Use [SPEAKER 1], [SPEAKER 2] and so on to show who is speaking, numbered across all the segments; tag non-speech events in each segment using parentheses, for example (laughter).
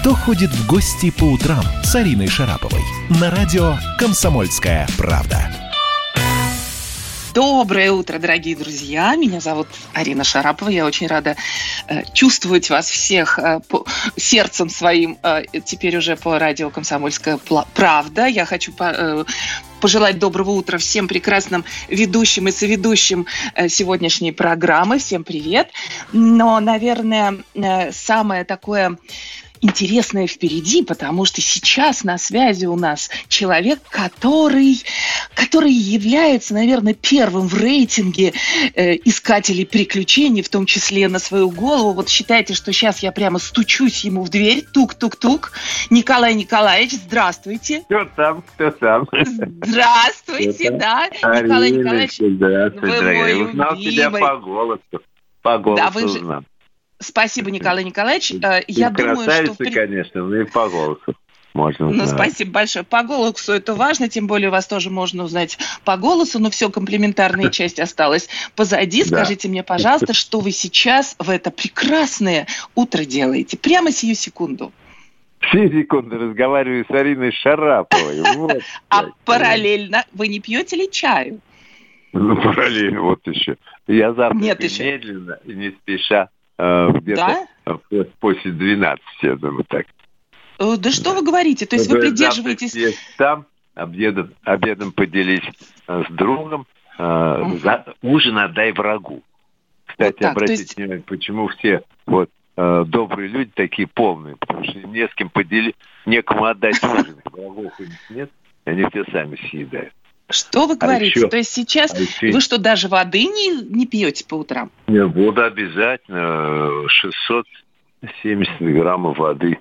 [SPEAKER 1] «Кто ходит в гости по утрам» с Ариной Шараповой на радио «Комсомольская правда».
[SPEAKER 2] Доброе утро, дорогие друзья. Меня зовут Арина Шарапова. Я очень рада э, чувствовать вас всех э, по, сердцем своим э, теперь уже по радио «Комсомольская правда». Я хочу по, э, пожелать доброго утра всем прекрасным ведущим и соведущим э, сегодняшней программы. Всем привет. Но, наверное, э, самое такое интересное впереди, потому что сейчас на связи у нас человек, который, который является, наверное, первым в рейтинге э, искателей приключений, в том числе на свою голову. Вот считайте, что сейчас я прямо стучусь ему в дверь, тук-тук-тук. Николай Николаевич, здравствуйте.
[SPEAKER 3] Кто там, кто там?
[SPEAKER 2] Здравствуйте, да.
[SPEAKER 3] Арина, Николай Николаевич, здравствуй, вы дорогая. мой Узнал тебя по голосу. По голосу
[SPEAKER 2] да, вы же... Спасибо, Николай Николаевич. Э, я
[SPEAKER 3] думаю, что... конечно, ну и по голосу. Можно
[SPEAKER 2] ну, спасибо большое. По голосу это важно, тем более вас тоже можно узнать по голосу, но все, комплементарная (laughs) часть осталась позади. Скажите мне, пожалуйста, что вы сейчас в это прекрасное утро делаете? Прямо сию секунду.
[SPEAKER 3] Все секунды разговариваю с Ариной Шараповой. (laughs)
[SPEAKER 2] Вот. А параллельно вы не пьете ли чаю?
[SPEAKER 3] Ну, параллельно, вот еще. Я завтра медленно и не спеша где-то да? после 12, я думаю, так.
[SPEAKER 2] Э, да что вы говорите? То есть вы придерживаетесь...
[SPEAKER 3] Там обедом, обедом поделись э, с другом, uh за, ужин отдай врагу. Кстати, вот так, обратите есть... внимание, почему все вот добрые люди такие полные, потому что не с кем поделить, некому отдать ужин, врагов у них нет, они все сами съедают.
[SPEAKER 2] Что вы а говорите? Еще, То есть сейчас а еще... вы что, даже воды не, не пьете по утрам?
[SPEAKER 3] Нет, вода обязательно. 670 граммов воды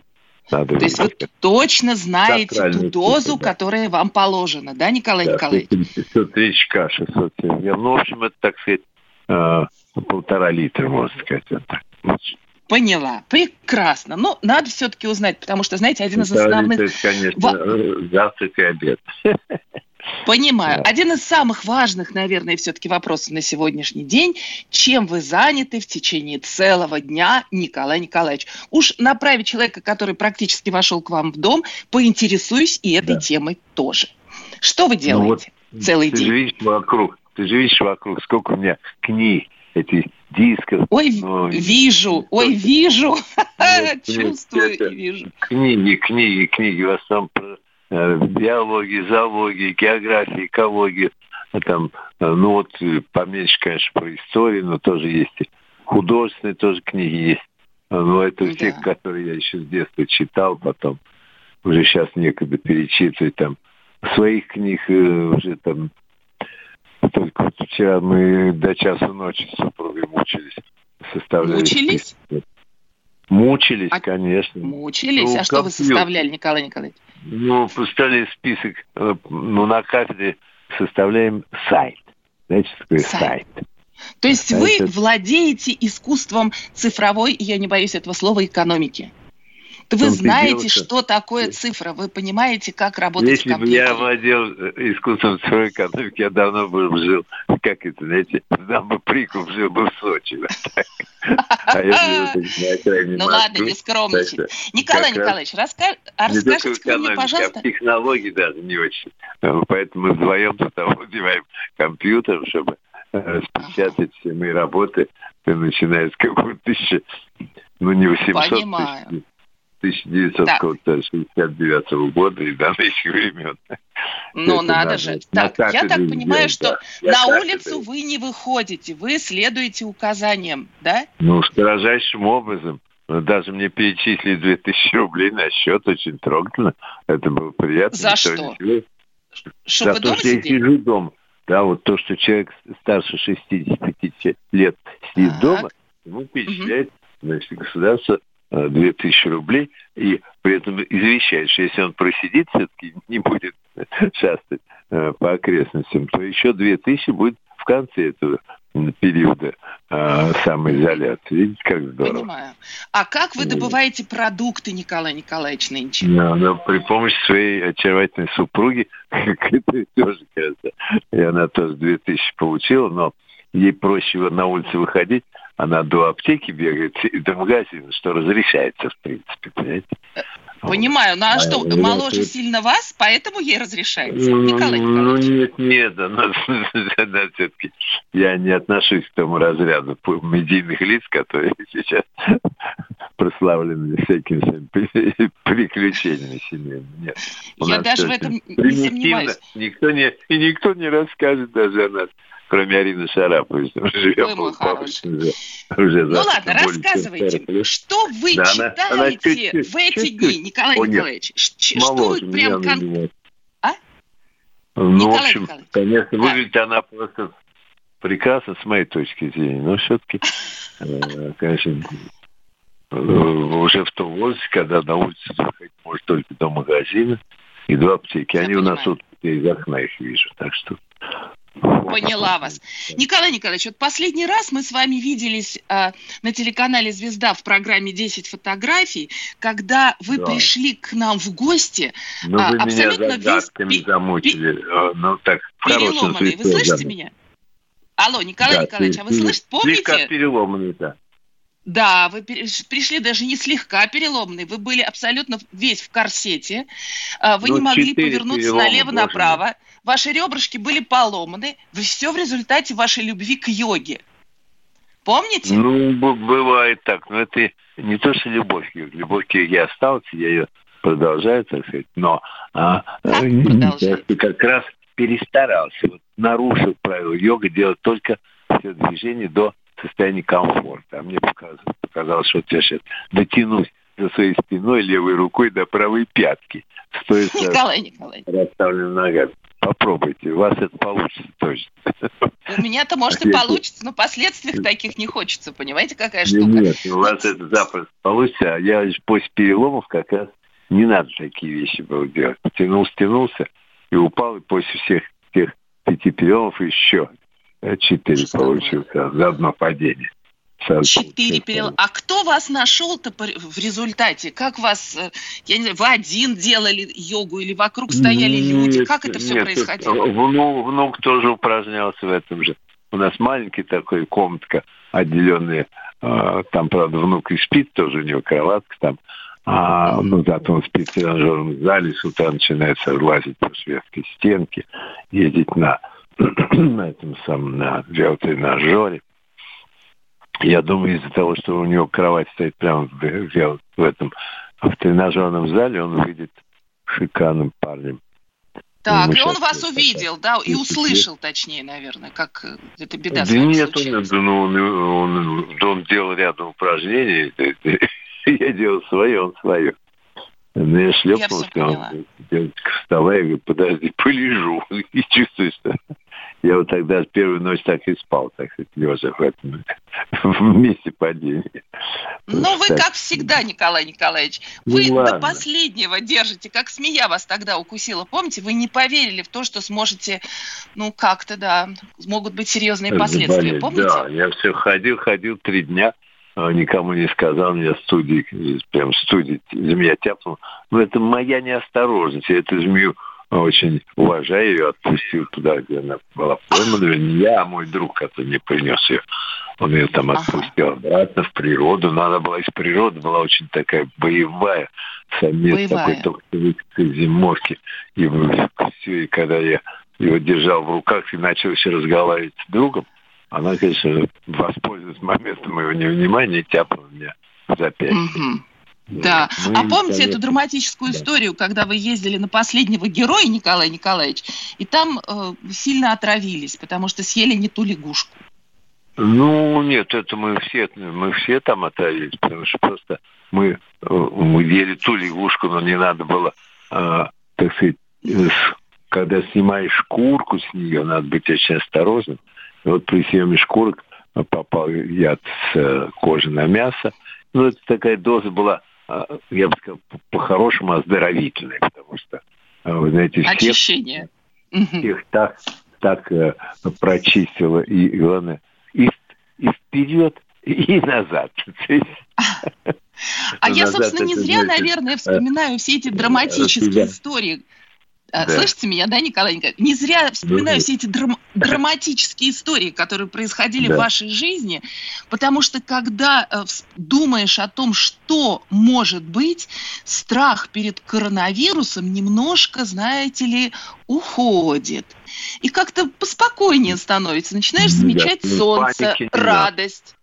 [SPEAKER 2] надо То есть вы точно знаете ту дозу, да. которая вам положена, да, Николай да, Николаевич?
[SPEAKER 3] 503 к 670 грамм. Ну, в общем, это, так сказать, э, полтора литра, можно сказать. Вот так.
[SPEAKER 2] Поняла. Прекрасно. Но ну, надо все-таки узнать, потому что, знаете, один из основных...
[SPEAKER 3] Конечно, завтрак и обед. (laughs)
[SPEAKER 2] Понимаю. Один из самых важных, наверное, все-таки вопросов на сегодняшний день. Чем вы заняты в течение целого дня, Николай Николаевич? Уж направить человека, который практически вошел к вам в дом, поинтересуюсь и этой да. темой тоже. Что вы делаете ну вот, целый
[SPEAKER 3] ты
[SPEAKER 2] день?
[SPEAKER 3] Же видишь вокруг, ты же видишь вокруг, сколько у меня книг, этих дисков.
[SPEAKER 2] Ой, ой вижу, (laughs) ой, вижу. Чувствую и вижу.
[SPEAKER 3] Книги, книги, книги. В основном про биологии, зоологии, географии, экологии. А там, э, ну вот э, поменьше, конечно, про историю, но тоже есть. Художественные тоже книги есть. Но это да. те, которые я еще с детства читал, потом уже сейчас некогда перечитывать там. Своих книг уже там только вот вчера мы до часу ночи с супругой мучились.
[SPEAKER 2] Составляли Мучились?
[SPEAKER 3] Список. Мучились, а, конечно.
[SPEAKER 2] Мучились? Ну, а что вы составляли, Николай Николаевич?
[SPEAKER 3] Ну, поставили список, э, ну, на кафедре составляем сайт. Знаете, что такое сайт? сайт?
[SPEAKER 2] То есть сайт вы это... владеете искусством цифровой, я не боюсь этого слова, экономики? Вы знаете, дело, что такое цифра, вы понимаете, как работать
[SPEAKER 3] Если бы я владел э, искусством цифровой экономики, я давно бы жил, как это, знаете, нам бы прикуп жил бы в Сочи.
[SPEAKER 2] А (laughs) ну ладно, не скромничать. Николай Николаевич, а расскажите мне, пожалуйста.
[SPEAKER 3] Технологии даже не очень. Поэтому мы вдвоем туда выбиваем компьютер, чтобы распечатать все мои работы, начиная с какого-то тысячи, ну не 800
[SPEAKER 2] Понимаю.
[SPEAKER 3] 1969 года и до нынешних времен.
[SPEAKER 2] Ну, надо же. Так, я так понимаю, что на улицу вы не выходите, вы следуете указаниям, да?
[SPEAKER 3] Ну, строжайшим образом. Даже мне перечислили 2000 рублей на счет, очень трогательно. Это было приятно.
[SPEAKER 2] За что?
[SPEAKER 3] Чтобы За то, что я сижу дома. Да, вот то, что человек старше 65 лет сидит так. дома, ему впечатляет, угу. значит, государство 2000 рублей, и при этом извещает, что если он просидит, все-таки не будет шастать э, по окрестностям, то еще 2000 будет в конце этого периода э, самоизоляции. Видите, как здорово.
[SPEAKER 2] Понимаю. А как вы добываете продукты, Николай Николаевич, нынче?
[SPEAKER 3] Ну, ну, при помощи своей очаровательной супруги, (laughs) это тоже, кажется, и она тоже 2000 получила, но ей проще на улице выходить, она до аптеки бегает и до магазина, что разрешается, в принципе, понимаете?
[SPEAKER 2] Понимаю, ну а, а что, моложе это... сильно вас, поэтому ей разрешается, ну, Николай ну,
[SPEAKER 3] Николаевич? Ну нет, нет, она, (laughs) она все-таки, я не отношусь к тому разряду медийных лиц, которые (laughs) сейчас прославлены всякими приключениями семейными. Нет.
[SPEAKER 2] Я даже в этом не сомневаюсь.
[SPEAKER 3] Никто не, и никто не расскажет даже о нас кроме Арины Шараповой.
[SPEAKER 2] Ой, мой хороший. Уже, уже ну ладно, рассказывайте, что вы да, читаете она, она чуть, в эти чуть, дни, Николай О, Николаевич? Что вы прям... Кон...
[SPEAKER 3] А? Ну, Николай в общем, Николаевич. конечно, да. выглядит она просто прекрасно с моей точки зрения, но все-таки, (laughs) э, конечно, э, уже в том возрасте, когда на улице заходить может только до магазина и до аптеки. Они у нас тут из окна их вижу, так что
[SPEAKER 2] Поняла вас. Николай Николаевич, вот последний раз мы с вами виделись э, на телеканале «Звезда» в программе «10 фотографий», когда вы да. пришли к нам в гости
[SPEAKER 3] ну, вы а, абсолютно меня весь... замучили. Э, ну, так,
[SPEAKER 2] переломанный. Вы слышите да. меня? Алло, Николай да, Николаевич, а вы слышите, помните?
[SPEAKER 3] Слегка переломанный, да.
[SPEAKER 2] Да, вы пришли даже не слегка переломный, вы были абсолютно весь в корсете, а, вы ну, не могли повернуться налево-направо, ваши ребрышки были поломаны, вы все в результате вашей любви к йоге. Помните?
[SPEAKER 3] Ну, бывает так, но это не то, что любовь к йоге. Любовь к йоге осталась, я ее продолжаю, так сказать, но а, я как раз перестарался, вот, нарушил правила йога делать только все движения до состоянии комфорта. А мне показалось, показалось что вот я сейчас дотянусь за своей спиной левой рукой до правой пятки.
[SPEAKER 2] Стоит (laughs) Николай Николаевич.
[SPEAKER 3] Расставленными ногами. Попробуйте, у вас это получится точно.
[SPEAKER 2] У меня-то может и получится, но последствий таких не хочется, понимаете, какая штука?
[SPEAKER 3] Нет, у вас это запросто получится, а я после переломов как раз не надо такие вещи было делать. Тянулся, тянулся и упал, и после всех тех пяти переломов еще четыре получился за одно падение.
[SPEAKER 2] Четыре перелома. А кто вас нашел-то в результате? Как вас, э, я не знаю, вы один делали йогу или вокруг стояли нет, люди? Как это все нет, происходило?
[SPEAKER 3] Внук, внук тоже упражнялся в этом же. У нас маленький такой комнатка, отделенная. А, там, правда, внук и спит, тоже у него кроватка там. А, ну, зато он спит в тренажерном зале, с утра начинается лазить по шведской стенке, ездить на на этом самом, на велотренажере. Я думаю, из-за того, что у него кровать стоит прямо в, в, в этом в тренажерном зале, он выйдет шикарным парнем.
[SPEAKER 2] Так, и он вас увидел, да, и услышал, точнее, наверное, как э, это беда
[SPEAKER 3] Да нет, он, ну, он, он, он делал рядом упражнений, (laughs) я делал свое, он свое. Ну, я шлепнулся, он, вставай, я говорю, подожди, полежу. (laughs) И чувствую, что я вот тогда первую ночь так и спал, так сказать, лежа в этом в (laughs) месте падения.
[SPEAKER 2] Ну, вы, как всегда, Николай Николаевич, ну вы ну, до последнего держите, как змея вас тогда укусила. Помните, вы не поверили в то, что сможете, ну, как-то, да, могут быть серьезные последствия. Помните?
[SPEAKER 3] Да, я все ходил, ходил три дня, а никому не сказал, меня студии, прям студии змея тяпнул. Но это моя неосторожность, я эту змею очень уважаю ее, отпустил туда, где она была поймана. Не я, а мой друг, который не принес ее. Он ее там отпустил обратно в природу. Но она была из природы, была очень такая боевая. Самец боевая. такой только зимовки. И все, и когда я его держал в руках и начал еще разговаривать с другом, она, конечно, воспользовалась моментом моего невнимания и тяпала меня в запястье. Угу.
[SPEAKER 2] Да. Мы а помните эту драматическую да. историю, когда вы ездили на последнего героя, Николай Николаевич, и там э, сильно отравились, потому что съели не ту лягушку?
[SPEAKER 3] Ну, нет, это мы все, мы все там отравились, потому что просто мы, э, мы ели ту лягушку, но не надо было, э, так сказать, когда снимаешь шкурку с нее, надо быть очень осторожным. И вот при съеме шкурок попал яд с э, кожи на мясо. Ну, это такая доза была я бы сказал, по-хорошему оздоровительное, потому что, а, вы знаете, всех,
[SPEAKER 2] Очищение.
[SPEAKER 3] всех так, так э, прочистило, и, главное, и, и вперед, и назад.
[SPEAKER 2] А я, собственно, не зря, наверное, вспоминаю все эти драматические истории. Да. Слышите меня, да, Николай Николаевич? Не зря вспоминаю да. все эти драм- драматические истории, которые происходили да. в вашей жизни, потому что когда э, думаешь о том, что может быть, страх перед коронавирусом немножко, знаете ли, уходит. И как-то поспокойнее становится. Начинаешь замечать да. солнце, радость.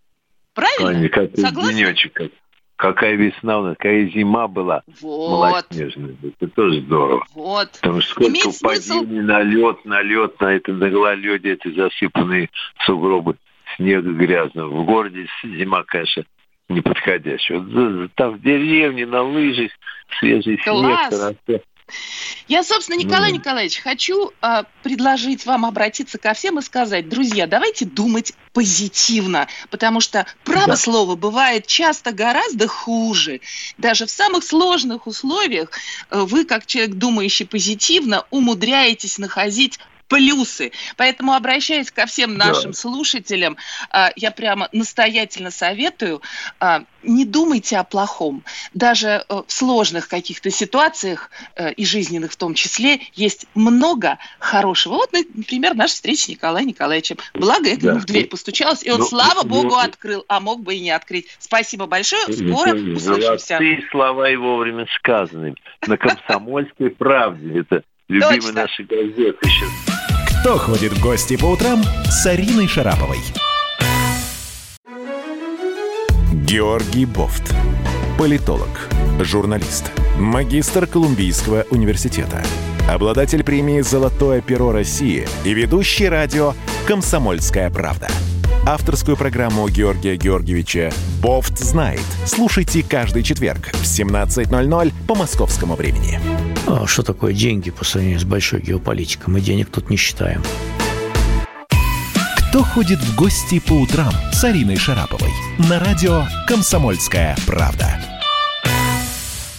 [SPEAKER 2] Правильно?
[SPEAKER 3] Согласен? Денечек, какая весна у нас, какая зима была вот. малоснежная. Это тоже здорово.
[SPEAKER 2] Вот.
[SPEAKER 3] Потому что сколько Имеет падений на лед, на лед, на это на гололеде, эти засыпанные сугробы снега грязного. В городе зима, конечно, неподходящая. Вот там в деревне на лыжах свежий Класс. снег, хорошо.
[SPEAKER 2] Я, собственно, Николай ну, Николаевич, хочу э, предложить вам обратиться ко всем и сказать, друзья, давайте думать позитивно, потому что право да. слово бывает часто гораздо хуже. Даже в самых сложных условиях э, вы, как человек, думающий позитивно, умудряетесь находить плюсы. Поэтому, обращаясь ко всем нашим да. слушателям, а, я прямо настоятельно советую, а, не думайте о плохом. Даже э, в сложных каких-то ситуациях, э, и жизненных в том числе, есть много хорошего. Вот, например, наша встреча с Николаем Николаевичем. Благо, я да. в дверь постучалась, и он, ну, слава ну, богу, открыл, а мог бы и не открыть. Спасибо большое, скоро услышимся.
[SPEAKER 3] Золотые слова и вовремя сказаны. На комсомольской правде. Это любимые наши газеты сейчас.
[SPEAKER 1] Кто ходит в гости по утрам с Ариной Шараповой? Георгий Бофт. Политолог, журналист, магистр Колумбийского университета, обладатель премии «Золотое перо России» и ведущий радио «Комсомольская правда». Авторскую программу Георгия Георгиевича «Бофт знает». Слушайте каждый четверг в 17.00 по московскому времени.
[SPEAKER 4] А что такое деньги по сравнению с большой геополитикой? Мы денег тут не считаем.
[SPEAKER 1] Кто ходит в гости по утрам с Ариной Шараповой? На радио «Комсомольская правда».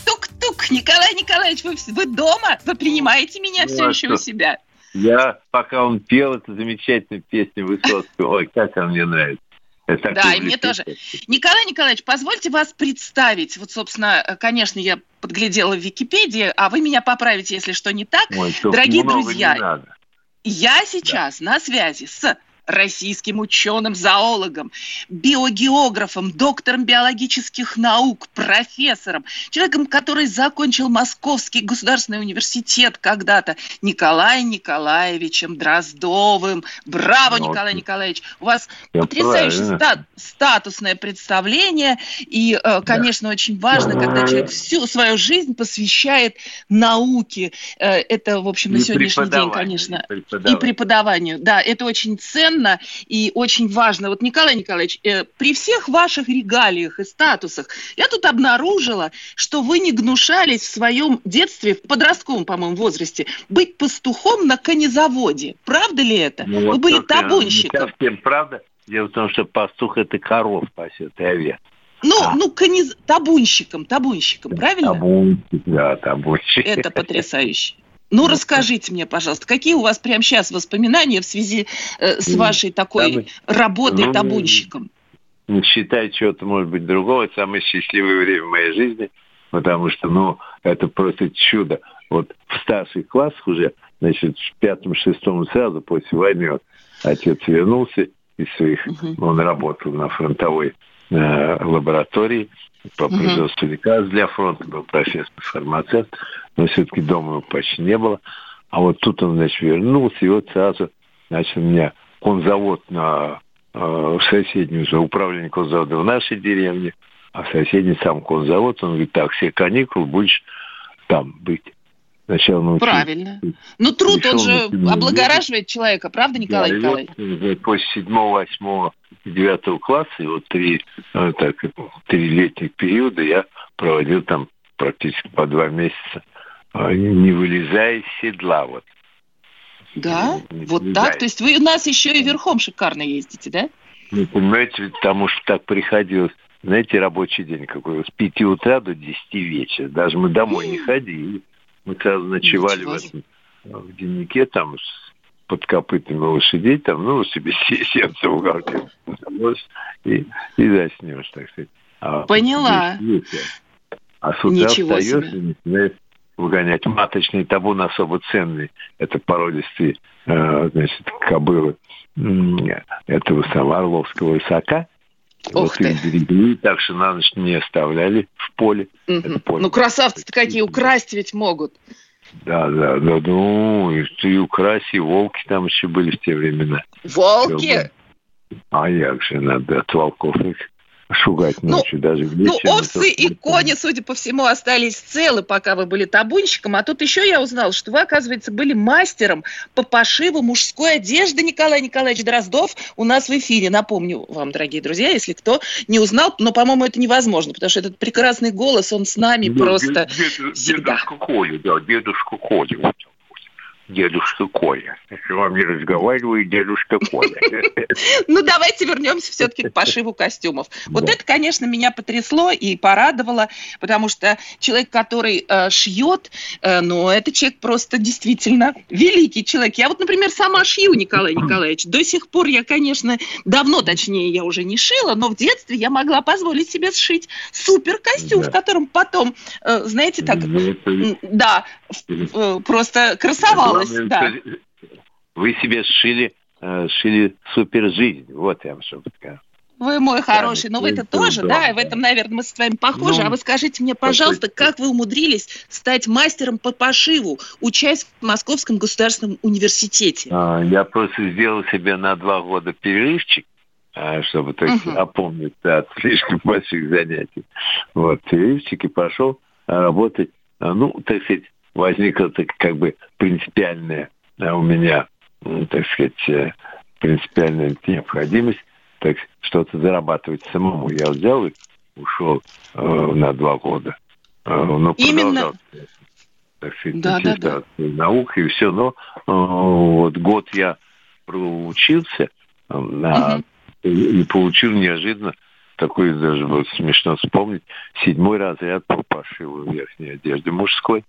[SPEAKER 2] Тук-тук, Николай Николаевич, вы, вы дома? Вы принимаете меня ну, все а еще что? у себя?
[SPEAKER 3] Я, пока он пел эту замечательную песню Высоцкого, ой, как она мне нравится.
[SPEAKER 2] Это да, и мне тоже. Николай Николаевич, позвольте вас представить. Вот, собственно, конечно, я подглядела в Википедии, а вы меня поправите, если что не так. Ой, Дорогие друзья, я сейчас да. на связи с российским ученым-зоологом, биогеографом, доктором биологических наук, профессором, человеком, который закончил Московский государственный университет когда-то, Николаем Николаевичем Дроздовым. Браво, ну, Николай Николаевич! У вас потрясающее ста- статусное представление, и, э, конечно, да. очень важно, когда человек всю свою жизнь посвящает науке. Э, это, в общем, на и сегодняшний день, конечно, и преподаванию. Да, это очень ценно ценно и очень важно. Вот, Николай Николаевич, э, при всех ваших регалиях и статусах я тут обнаружила, что вы не гнушались в своем детстве, в подростковом, по-моему, возрасте, быть пастухом на конезаводе. Правда ли это? Ну, вот вы были табунщиком.
[SPEAKER 3] Не совсем правда. Дело в том, что пастух – это коров пасет и овец.
[SPEAKER 2] Ну, а. ну, конез... табунщиком, табунщиком, правильно?
[SPEAKER 3] Табунщик, да, табунщик.
[SPEAKER 2] Это потрясающе. Ну, расскажите мне, пожалуйста, какие у вас прямо сейчас воспоминания в связи э, с вашей такой Там, работой ну, табунщиком?
[SPEAKER 3] Не считать чего-то, может быть, другого. Это самое счастливое время в моей жизни, потому что, ну, это просто чудо. Вот в старших классах уже, значит, в пятом-шестом сразу после войны отец вернулся из своих, угу. он работал на фронтовой э, лаборатории по производству угу. лекарств для фронта, был профессор-фармацевт но все-таки дома его почти не было. А вот тут он, значит, вернулся, и вот сразу начал меня конзавод на э, в соседнюю за управление конзавода в нашей деревне, а в соседний сам конзавод, он говорит, так, все каникулы будешь там быть.
[SPEAKER 2] Сначала научился. Правильно. Ну, труд, он же облагораживает человека, правда, Николай да, Николаевич?
[SPEAKER 3] Вот, после седьмого, восьмого, девятого класса, и вот три, ну, так, три летних периода я проводил там практически по два месяца а, не вылезая из седла. Вот.
[SPEAKER 2] Да? Не вот вылезая. так? То есть вы у нас еще и верхом шикарно ездите, да?
[SPEAKER 3] Ну, понимаете, потому что так приходилось. Знаете, рабочий день какой? С 5 утра до 10 вечера. Даже мы домой не ходили. Мы сразу ночевали в, этом, в дневнике, там, под копытами лошадей, там, ну, себе (laughs) сердце в уголке. И, и заснешь, так сказать.
[SPEAKER 2] А Поняла.
[SPEAKER 3] А с утра Ничего встаешь себе. и начинаешь выгонять. Маточный табун особо ценный. Это породистые э, значит, кобылы этого самого Орловского высока.
[SPEAKER 2] Ух ты.
[SPEAKER 3] берегли, так что на ночь не оставляли в поле.
[SPEAKER 2] Угу. поле. Ну, красавцы-то какие, украсть ведь могут.
[SPEAKER 3] Да, да, да, ну, и, и украсть, и волки там еще были в те времена.
[SPEAKER 2] Волки?
[SPEAKER 3] А як же надо от волков их шугать ну, ночью даже в
[SPEAKER 2] лесе. Ну, овцы и кони, судя по всему, остались целы, пока вы были табунщиком. А тут еще я узнал, что вы, оказывается, были мастером по пошиву мужской одежды Николай Николаевич Дроздов у нас в эфире. Напомню вам, дорогие друзья, если кто не узнал, но, по-моему, это невозможно, потому что этот прекрасный голос, он с нами ну, просто дед, всегда.
[SPEAKER 3] Дедушка Коля, да, дедушка Коля дедушка Коля. С вами разговаривает дедушка Коля. (laughs)
[SPEAKER 2] Ну, давайте вернемся все-таки к пошиву костюмов. Вот это, конечно, меня потрясло и порадовало, потому что человек, который э, шьет, э, ну, это человек просто действительно великий человек. Я вот, например, сама шью, Николай Николаевич. До сих пор я, конечно, давно, точнее, я уже не шила, но в детстве я могла позволить себе сшить супер костюм, в котором потом, э, знаете, так, да, просто красовалась
[SPEAKER 3] да. Вы себе сшили, э, сшили супер жизнь. Вот я вам что сказал.
[SPEAKER 2] Вы мой хороший, но вы-то тоже, да, и в этом, наверное, мы с вами похожи. Ну, а вы скажите мне, пожалуйста, как вы умудрились стать мастером по пошиву, учась в Московском государственном университете?
[SPEAKER 3] А, я просто сделал себе на два года перерывчик, а, чтобы так uh-huh. опомниться от слишком больших занятий. Вот, перерывчик и пошел работать, а, ну, так сказать, возникла так, как бы принципиальная а, у меня, так сказать, э, принципиальная необходимость так что-то зарабатывать самому. Я взял и ушел э, на два года.
[SPEAKER 2] Э, но Именно.
[SPEAKER 3] Так сказать, да, да, да. наук и все. Но э, вот год я проучился э, угу. и, и получил неожиданно такой даже вот смешно вспомнить, седьмой разряд по пошиву верхней одежды мужской.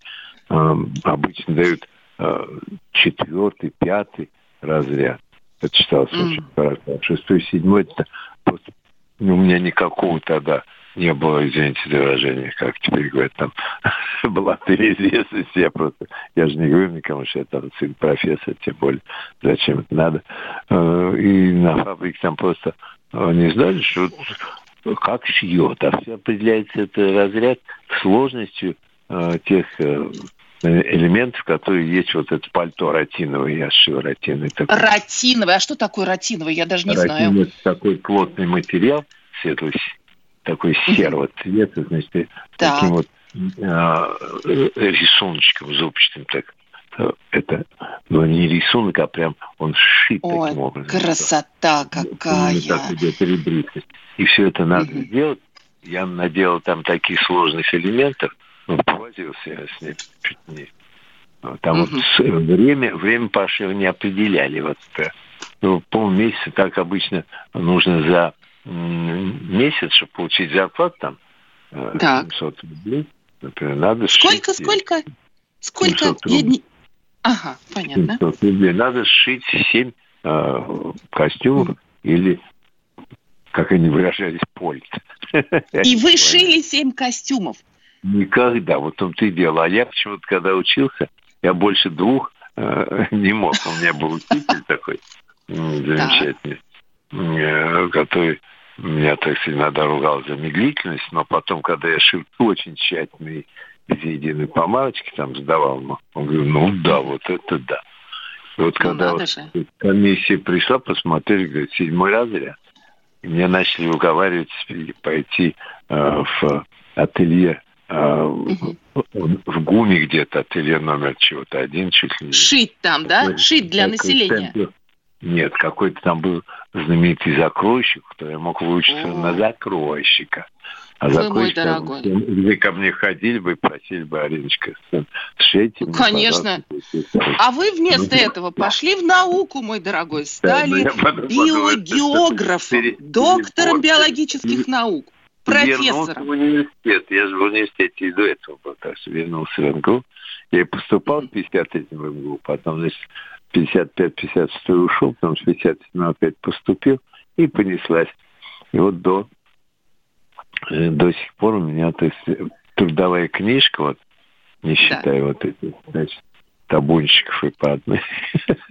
[SPEAKER 3] Э, обычно дают э, четвертый, пятый разряд. Это считалось mm. очень хорошо. А шестой, седьмой, это просто ну, у меня никакого тогда не было, извините за выражение, как теперь говорят, там (laughs) была переизвестность, я просто, я же не говорю никому, что я там сын профессор, тем более, зачем это надо. Э, и на фабрике там просто не знали, что как шьет, а все определяется это разряд сложностью тех элементов, которые есть вот это пальто ротиновое, я сшил ротиновый.
[SPEAKER 2] Такой. Ротиновый? А что такое ротиновый? Я даже не ротиновый знаю.
[SPEAKER 3] это такой плотный материал, светлый, такой серого цвета, значит, так. таким вот а, рисуночком зубчатым так. Это ну, не рисунок, а прям он сшит
[SPEAKER 2] Ой,
[SPEAKER 3] таким образом.
[SPEAKER 2] красота какая!
[SPEAKER 3] Так идет ребристость. И все это надо mm-hmm. сделать. Я наделал там таких сложных элементов, ну, повозился я с ним чуть не. Там угу. вот время, время пошива не определяли. Вот, ну, полмесяца так обычно нужно за месяц, чтобы получить зарплату там
[SPEAKER 2] э, так. 700
[SPEAKER 3] рублей. Например, надо
[SPEAKER 2] Сколько, сшить, сколько? Сколько? Я не... Ага, понятно. 700
[SPEAKER 3] рублей. Надо сшить 7 э, костюмов mm. или, как они выражались, польт. (laughs)
[SPEAKER 2] И вы шили 7 костюмов?
[SPEAKER 3] Никогда. Вот том-то и дело. А я почему-то, когда учился, я больше двух э, (laughs) не мог. У меня был учитель такой замечательный, э, который меня, так сказать, иногда ругал за медлительность, но потом, когда я шил очень тщательно и без единой помарочки там сдавал, он говорил, ну да, вот это да. И вот ну, когда вот комиссия пришла, посмотрели, говорит, седьмой разряд, и меня начали уговаривать пойти э, в ателье угу. в ГУМе где-то, ателье номер чего-то один, чуть ли не.
[SPEAKER 2] Шить там, да? Шить для населения.
[SPEAKER 3] Нет, какой-то там был знаменитый закройщик, который мог выучиться О. на закройщика. А закройщик, где ко мне ходили бы и просили бы, Ариночка,
[SPEAKER 2] сшейте мне, Конечно. А вы вместо ну, этого пошли в науку, мой дорогой, стали да, биогеографом, доктором биологических наук профессором.
[SPEAKER 3] Вернулся в университет. Я же в университете и до этого был, так что вернулся в МГУ. Я и поступал в 53-м в МГУ, потом, значит, 55-56 ушел, потом с 57 опять поступил, и понеслась. И вот до, э, до сих пор у меня, то есть, трудовая книжка, вот, не считая да. вот эти, значит, табунщиков и по одной. (laughs)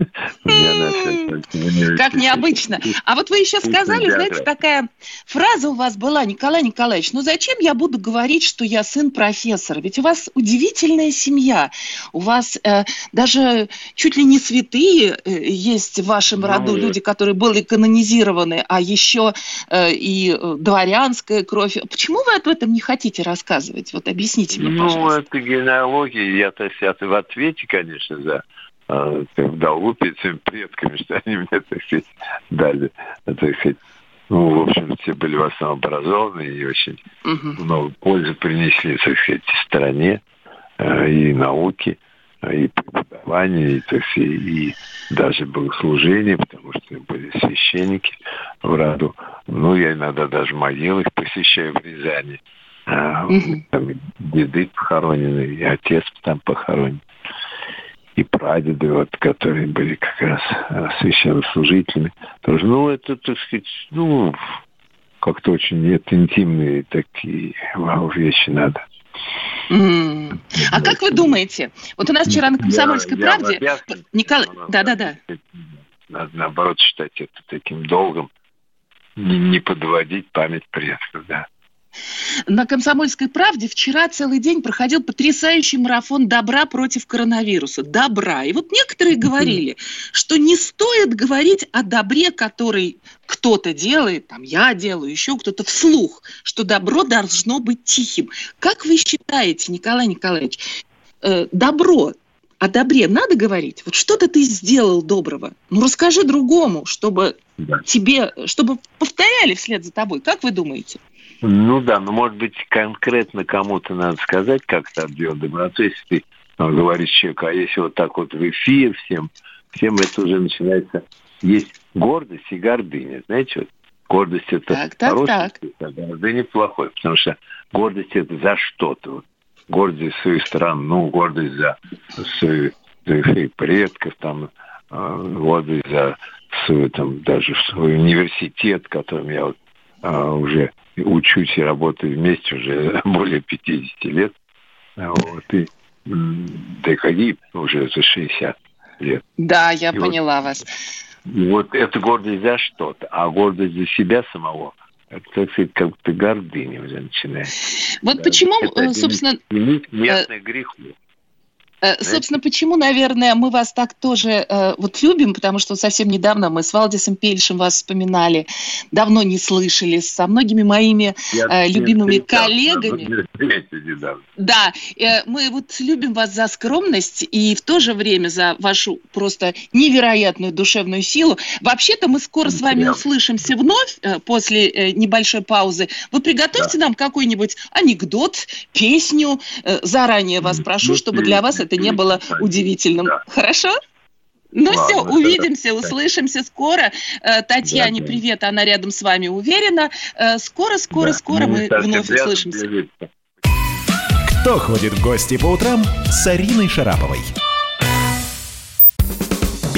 [SPEAKER 2] Как необычно. А вот вы еще сказали, знаете, такая фраза у вас была, Николай Николаевич, ну зачем я буду говорить, что я сын профессора? Ведь у вас удивительная семья. У вас э, даже чуть ли не святые э, есть в вашем ну, роду, люди, которые были канонизированы, а еще э, и дворянская кровь. Почему вы об этом не хотите рассказывать? Вот объясните мне,
[SPEAKER 3] пожалуйста. Ну, это генеалогия, я-то в ответе, конечно, конечно, за э, в долгу перед своими предками, (laughs) что они мне, так сказать, дали, так сказать, ну, в общем, все были в основном образованы и очень угу. много пользы принесли, так сказать, стране э, и науке, и преподавание, и, так сказать, и даже богослужение, потому что были священники в роду. Ну, я иногда даже могилы их посещаю в Рязани. Угу. Там деды похоронены, и отец там похоронен и прадеды, вот, которые были как раз э, священнослужителями. Тоже, ну, это, так сказать, ну, как-то очень нет, интимные такие вещи надо.
[SPEAKER 2] Mm. А как вы думаете? Вот у нас вчера на «Комсомольской я, правде...» я Николай... Да-да-да.
[SPEAKER 3] Надо, наоборот, считать это таким долгом. Не, не подводить память предков, да.
[SPEAKER 2] На «Комсомольской правде» вчера целый день проходил потрясающий марафон добра против коронавируса. Добра. И вот некоторые говорили, что не стоит говорить о добре, который кто-то делает, там я делаю, еще кто-то вслух, что добро должно быть тихим. Как вы считаете, Николай Николаевич, э, добро о добре надо говорить? Вот что-то ты сделал доброго. Ну, расскажи другому, чтобы да. тебе, чтобы повторяли вслед за тобой. Как вы думаете?
[SPEAKER 3] Ну да, но может быть конкретно кому-то надо сказать, как это отбьет доброту, если ты ну, говоришь человеку, а если вот так вот в эфире всем, всем это уже начинается, есть гордость и гордыня, знаете, вот гордость это так, так, хороший, так. а гордыня плохой, потому что гордость это за что-то, вот. гордость за свою страну, ну, гордость за свою, за своих предков, там, э, гордость за свой, там, даже свой университет, которым я вот а, уже учусь и работаю вместе уже (laughs) более 50 лет. Вот, и ДКГИ уже за 60 лет.
[SPEAKER 2] Да, я и поняла вот, вас.
[SPEAKER 3] Вот это гордость за что-то, а гордость за себя самого это, так сказать, как-то гордыня уже начинает.
[SPEAKER 2] Вот да. почему, это собственно...
[SPEAKER 3] Местный э, грех.
[SPEAKER 2] Э, собственно, почему, наверное, мы вас так тоже э, вот любим, потому что совсем недавно мы с Валдисом Пельшем вас вспоминали, давно не слышали, со многими моими э, любимыми не коллегами. Да, э, мы вот любим вас за скромность и в то же время за вашу просто невероятную душевную силу. Вообще-то мы скоро с вами услышимся вновь э, после э, небольшой паузы. Вы приготовьте да. нам какой-нибудь анекдот, песню. Э, заранее вас прошу, чтобы для вас это это не было удивительным. Да. Хорошо? Ну Ладно, все, увидимся, да. услышимся скоро. Э, Татьяне да, привет, она рядом с вами уверена. Э, скоро, скоро, да, скоро мы вновь услышимся.
[SPEAKER 1] Кто ходит в гости по утрам с Ариной Шараповой?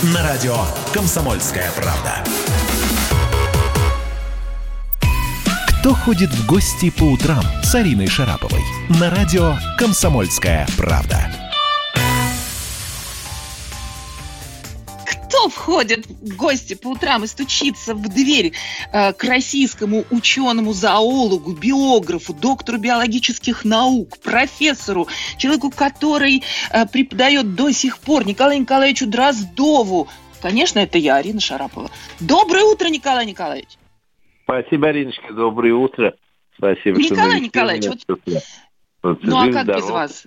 [SPEAKER 1] На радио «Комсомольская правда». Кто ходит в гости по утрам с Ариной Шараповой? На радио «Комсомольская правда».
[SPEAKER 2] Входит в гости по утрам и стучится в дверь э, к российскому ученому, зоологу, биографу, доктору биологических наук, профессору, человеку, который э, преподает до сих пор, Николаю Николаевичу Дроздову. Конечно, это я, Арина Шарапова. Доброе утро, Николай Николаевич.
[SPEAKER 3] Спасибо, Ариночка, доброе утро. Спасибо,
[SPEAKER 2] Николай что Николаевич, вот... вот ну а как здоров. без вас?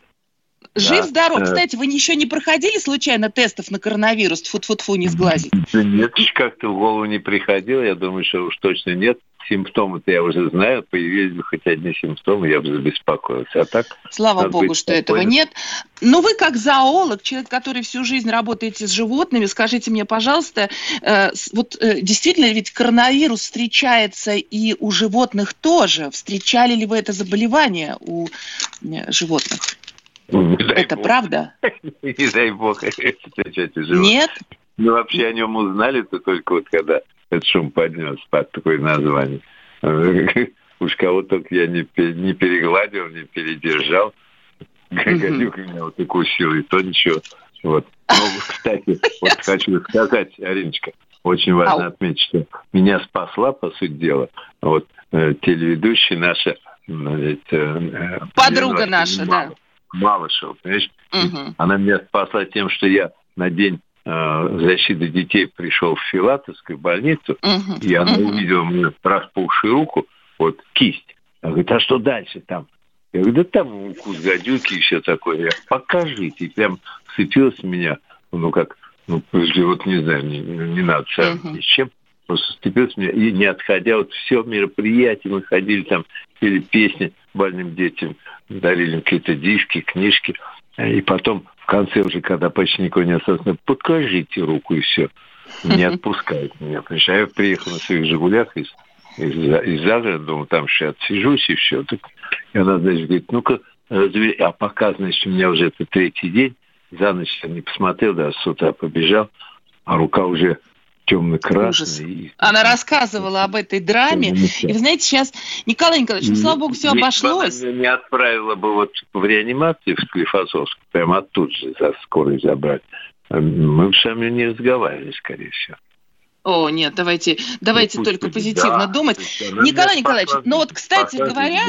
[SPEAKER 2] Жив-здоров. Да. Кстати, вы еще не проходили случайно тестов на коронавирус? Фу-фу-фу, не сглазить.
[SPEAKER 3] Нет, как-то в голову не приходило. Я думаю, что уж точно нет. симптомы-то я уже знаю, появились бы хоть одни симптомы, я бы забеспокоился. А так...
[SPEAKER 2] Слава богу, что этого нет. Но вы как зоолог, человек, который всю жизнь работаете с животными, скажите мне, пожалуйста, э, вот э, действительно ведь коронавирус встречается и у животных тоже. Встречали ли вы это заболевание у э, животных? Это бог. правда? (laughs)
[SPEAKER 3] Не дай бог (laughs)
[SPEAKER 2] у животных. Нет?
[SPEAKER 3] Ну, вообще о нем узнали-то только вот когда этот шум поднялся под такое название. (laughs) Уж кого только я не, не перегладил, не передержал. Гадюка меня вот укусил, и то ничего. Вот. Но, кстати, вот хочу сказать, Ариночка, очень важно отметить, что меня спасла, по сути дела, вот э, телеведущая наша,
[SPEAKER 2] значит, э, подруга наша, да.
[SPEAKER 3] Малышева, понимаешь? Угу. Она меня спасла тем, что я на день э, защиты детей пришел в Филатовскую больницу, угу. и она угу. увидела мне распухшую руку, вот кисть. Она говорит, а что дальше там? Я говорю, да там укус гадюки и все такое. Я, покажите. И прям сцепилась в меня, ну как, ну, вот не знаю, не, не надо uh-huh. ни с чем. Просто сцепилась в меня, и не отходя, вот все мероприятия, мы ходили там, пели песни больным детям, дарили какие-то диски, книжки. И потом в конце уже, когда почти никого не осталось, покажите руку и все. Не (laughs) отпускает меня. Потому что я приехал на своих «Жигулях» из, из, из загорода, думаю, там сейчас отсижусь и все. Так, и она, значит, говорит, ну-ка, разве... а пока, значит, у меня уже это третий день, за ночь я не посмотрел, да, с утра побежал, а рука уже темно-красный.
[SPEAKER 2] Она рассказывала об этой драме. И вы знаете, сейчас, Николай Николаевич, ну, слава богу, все обошлось.
[SPEAKER 3] Она не отправила бы вот в реанимацию в Склифосовск, прямо оттуда же за скорой забрать. Мы бы сами не разговаривали, скорее всего.
[SPEAKER 2] О, нет, давайте, давайте ну, только позитивно да, думать. Николай Николаевич, ну вот, кстати говоря...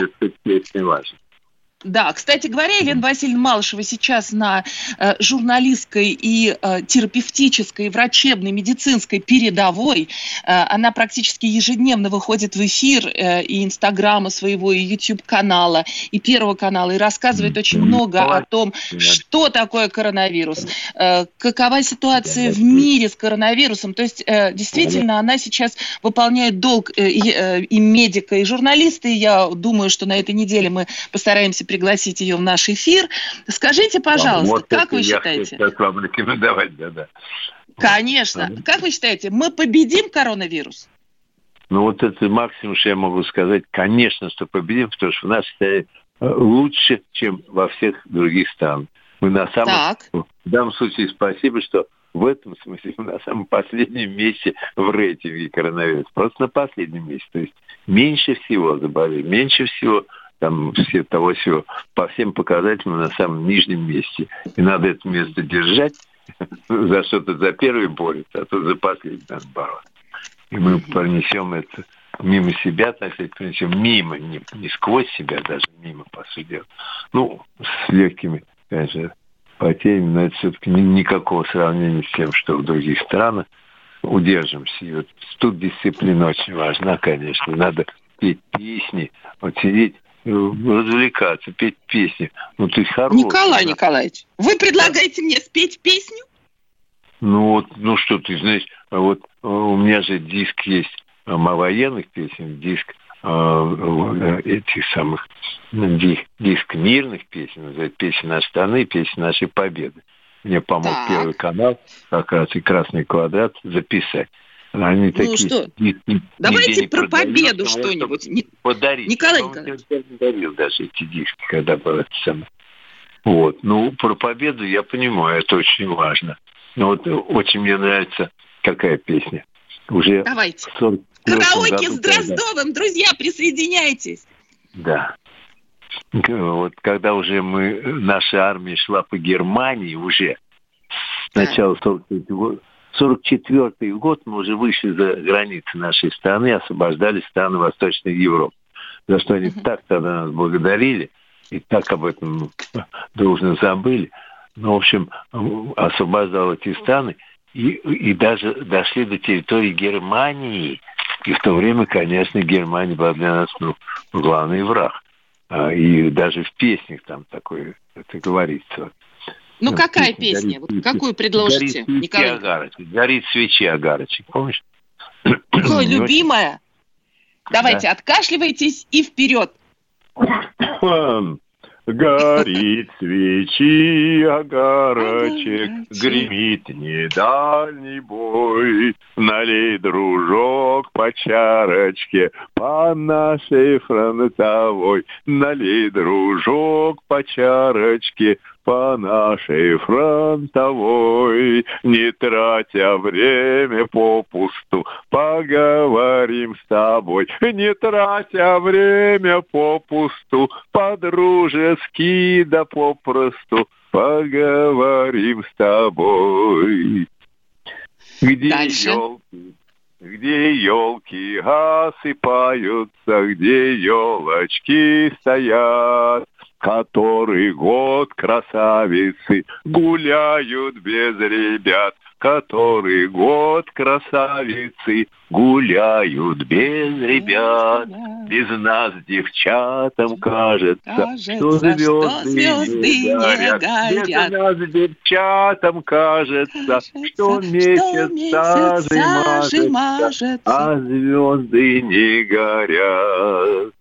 [SPEAKER 2] Да, кстати говоря, Елена Васильевна Малышева сейчас на э, журналистской и э, терапевтической, врачебной, медицинской передовой. Э, она практически ежедневно выходит в эфир э, и Инстаграма своего, и YouTube-канала, и Первого канала, и рассказывает очень много о том, что такое коронавирус, э, какова ситуация в мире с коронавирусом. То есть, э, действительно, она сейчас выполняет долг э, и, э, и медика, и журналиста, и я думаю, что на этой неделе мы постараемся пригласить ее в наш эфир. Скажите, пожалуйста, вот как вы считаете?
[SPEAKER 3] Как вам рекомендовать, да-да.
[SPEAKER 2] Конечно. Вот. Как вы считаете, мы победим коронавирус?
[SPEAKER 3] Ну вот это максимум, что я могу сказать, конечно, что победим, потому что у нас э, лучше, чем во всех других странах. Мы на самом... Так. В данном случае спасибо, что в этом смысле мы на самом последнем месте в рейтинге коронавируса. Просто на последнем месте. То есть меньше всего заболели, меньше всего там все того всего, по всем показателям на самом нижнем месте. И надо это место держать, (laughs) за что-то за первый борется, а то за последний надо бороться. И мы пронесем это мимо себя, так сказать, пронесем мимо, не, не сквозь себя, даже мимо, по сути. Ну, с легкими, конечно, потерями, но это все-таки ни, никакого сравнения с тем, что в других странах удержимся. И вот тут дисциплина очень важна, конечно. Надо петь песни, вот сидеть развлекаться, петь песни. Ну, ты хороший.
[SPEAKER 2] Николай да. Николаевич, вы предлагаете мне спеть песню?
[SPEAKER 3] Ну, вот, ну что ты, знаешь, вот э, у меня же диск есть э, военных песен, диск э, этих самых, диск, диск мирных песен, «Песни нашей страны», «Песни нашей победы». Мне помог так. Первый канал, как раз и «Красный квадрат» записать.
[SPEAKER 2] Они ну такие, что? Ни, ни, Давайте про победу что-нибудь. Ни...
[SPEAKER 3] Подарить.
[SPEAKER 2] Николай Николаевич. Я
[SPEAKER 3] дарил даже эти диски, когда был это самое. Вот. Ну, про победу я понимаю, это очень важно. Но вот очень мне нравится какая песня. Уже
[SPEAKER 2] Давайте. Караоке с Дроздовым, друзья, присоединяйтесь.
[SPEAKER 3] Да. Вот когда уже мы, наша армия шла по Германии уже с начала 43 года, 1944 год мы уже вышли за границы нашей страны, освобождали страны Восточной Европы, за что они так тогда нас благодарили и так об этом должно забыли. Ну, в общем, освобождал эти страны и, и даже дошли до территории Германии. И в то время, конечно, Германия была для нас ну, главный враг. А, и даже в песнях там такое это говорится.
[SPEAKER 2] Ну, ну какая песня? Вот какую предложите,
[SPEAKER 3] горит Николай? Агарочек, горит свечи Агарочек, помнишь?
[SPEAKER 2] Ой, (clears throat) любимая? Давайте, да. откашливайтесь и вперед. (clears throat)
[SPEAKER 3] Горит свечи огарочек, гремит недальний бой. Налей, дружок, по чарочке, по нашей фронтовой. Налей, дружок, по чарочке, по нашей фронтовой, не тратя время попусту, поговорим с тобой, не тратя время попусту, по-дружески да попросту, поговорим с тобой. Где Дальше. елки, где елки осыпаются, где елочки стоят, который год красавицы гуляют без ребят, который год красавицы гуляют без ребят. Без нас девчатам кажется, что звезды, что звезды не, горят. горят. Без нас девчатам кажется, что месяц, мажется, а звезды не горят.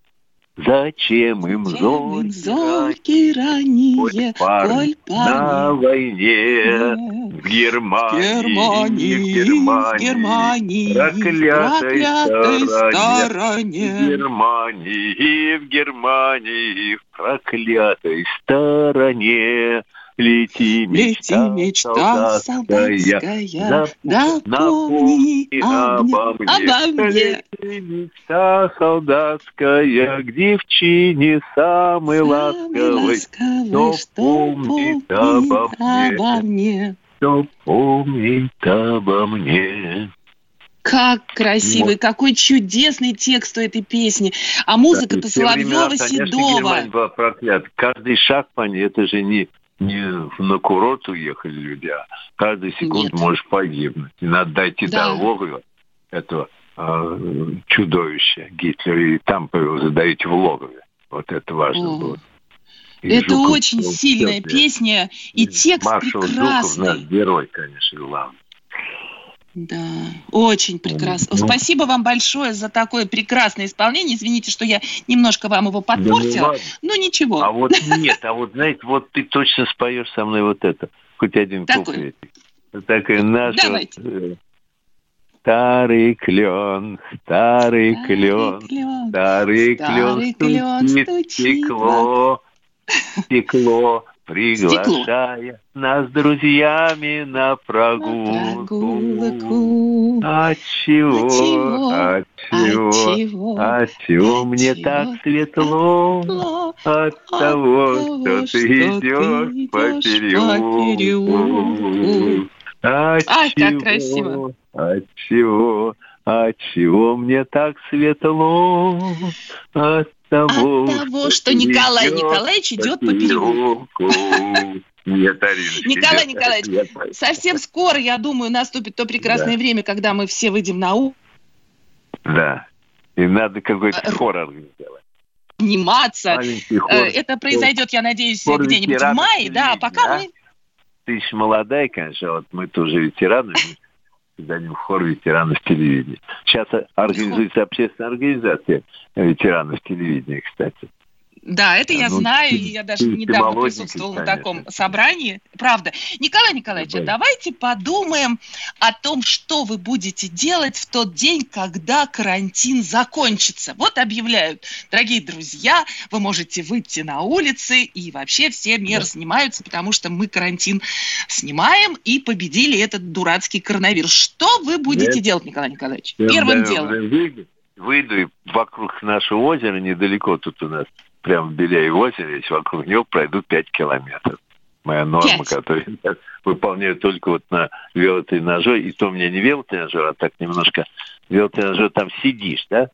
[SPEAKER 3] Зачем им зорки, зорки ранее, коль на войне, в Германии, в Германии, в Германии, проклятой, проклятой стороне, в Германии, в Германии, в проклятой стороне, Лети, мечта, Лети, мечта солдатская, да напомни обо мне. Обо мне. Лети, мечта солдатская, к девчине самой ласковой, что помнит обо мне. Что помнит обо мне.
[SPEAKER 2] Как красивый, вот. какой чудесный текст у этой песни. А музыка-то Соловьева Седова.
[SPEAKER 3] Каждый шаг по ней, это же не не на курорт уехали люди, а каждую секунду Нет. можешь погибнуть. И надо дойти да. до логова этого э, чудовища Гитлера, и там задаете в логове. Вот это важно О. было.
[SPEAKER 2] И это Жуков, очень сильная песня, и текст Маршал прекрасный. Жуков
[SPEAKER 3] наш герой, конечно, главный.
[SPEAKER 2] Да, очень прекрасно. Ну, Спасибо вам большое за такое прекрасное исполнение. Извините, что я немножко вам его подпортила, да, ну, но ничего.
[SPEAKER 3] А вот нет, а вот знаете, вот ты точно споешь со мной вот это, хоть один куплет. Такая наша Давайте. Старый клен, старый, старый клен, клен, старый клен, клен стучит, стекло, стекло приглашая нас с друзьями на прогулку. На прогулку. От чего, от чего, мне так светло? От того, что ты идешь по переулку. От чего, от чего, от чего мне так светло? От
[SPEAKER 2] того, От того что Николай Николаевич идет по переулку.
[SPEAKER 3] Нет, Арина.
[SPEAKER 2] Николай Николаевич, совсем скоро, я думаю, наступит то прекрасное да. время, когда мы все выйдем на улицу.
[SPEAKER 3] Да. И надо какой-то а, хор организовать.
[SPEAKER 2] Сниматься. Э, это произойдет, я надеюсь, где-нибудь в мае, да, пока да? мы...
[SPEAKER 3] Ты еще молодая, конечно, вот мы тоже ветераны, псевдоним хор ветеранов телевидения. Сейчас организуется общественная организация ветеранов телевидения, кстати.
[SPEAKER 2] Да, это я ну, знаю, и я даже недавно присутствовала конечно. на таком собрании. Правда. Николай Николаевич, а давайте подумаем о том, что вы будете делать в тот день, когда карантин закончится. Вот объявляют, дорогие друзья, вы можете выйти на улицы, и вообще все меры да. снимаются, потому что мы карантин снимаем и победили этот дурацкий коронавирус. Что вы будете Нет. делать, Николай Николаевич? Первым делом.
[SPEAKER 3] Выйду, выйду и вокруг нашего озера, недалеко тут у нас прямо в Беляеве озере, если вокруг него пройду 5 километров. Моя норма, 5. которую я выполняю только вот на велотренажере. И то у меня не велотренажер, а так немножко велотренажер, там сидишь, да,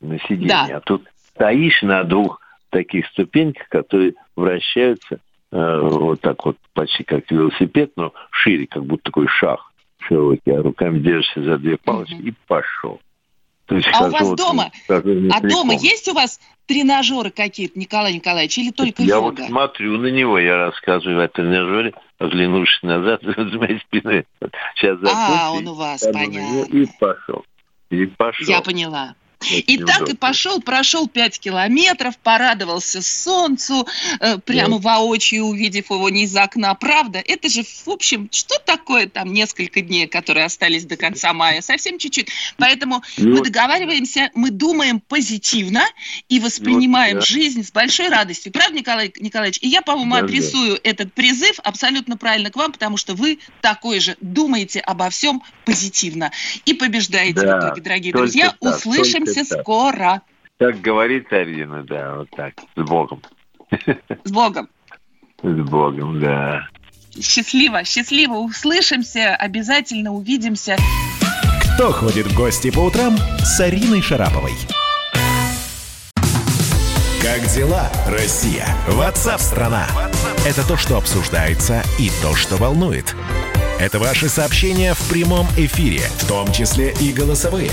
[SPEAKER 3] на сиденье. Да. А тут стоишь на двух таких ступеньках, которые вращаются э, вот так вот, почти как велосипед, но шире, как будто такой шаг широкий, а руками держишься за две палочки угу. и пошел.
[SPEAKER 2] То есть а у вас вот, дома, а дома есть у вас тренажеры какие-то, Николай Николаевич, или только
[SPEAKER 3] я
[SPEAKER 2] йога?
[SPEAKER 3] Я вот смотрю на него, я рассказываю о тренажере, оглянувшись назад, (laughs) за моей спиной.
[SPEAKER 2] Сейчас закончу. А, он у вас, понятно.
[SPEAKER 3] И пошел. И пошел.
[SPEAKER 2] Я поняла. И Неудобно. так и пошел, прошел 5 километров, порадовался солнцу, э, прямо да. воочию увидев его не из окна. Правда, это же, в общем, что такое там несколько дней, которые остались до конца мая? Совсем чуть-чуть. Поэтому ну, мы договариваемся, мы думаем позитивно и воспринимаем вот, да. жизнь с большой радостью. Правда, Николай Николаевич? И я, по-моему, да, адресую да. этот призыв абсолютно правильно к вам, потому что вы такой же думаете обо всем позитивно и побеждаете да, в итоге, дорогие друзья. Так, Услышимся скоро.
[SPEAKER 3] Как говорит Арина, да, вот так, с Богом.
[SPEAKER 2] С Богом.
[SPEAKER 3] С Богом, да.
[SPEAKER 2] Счастливо, счастливо. Услышимся, обязательно увидимся.
[SPEAKER 1] Кто ходит в гости по утрам с Ариной Шараповой? Как дела, Россия? Ватсап-страна! Это то, что обсуждается и то, что волнует. Это ваши сообщения в прямом эфире, в том числе и голосовые.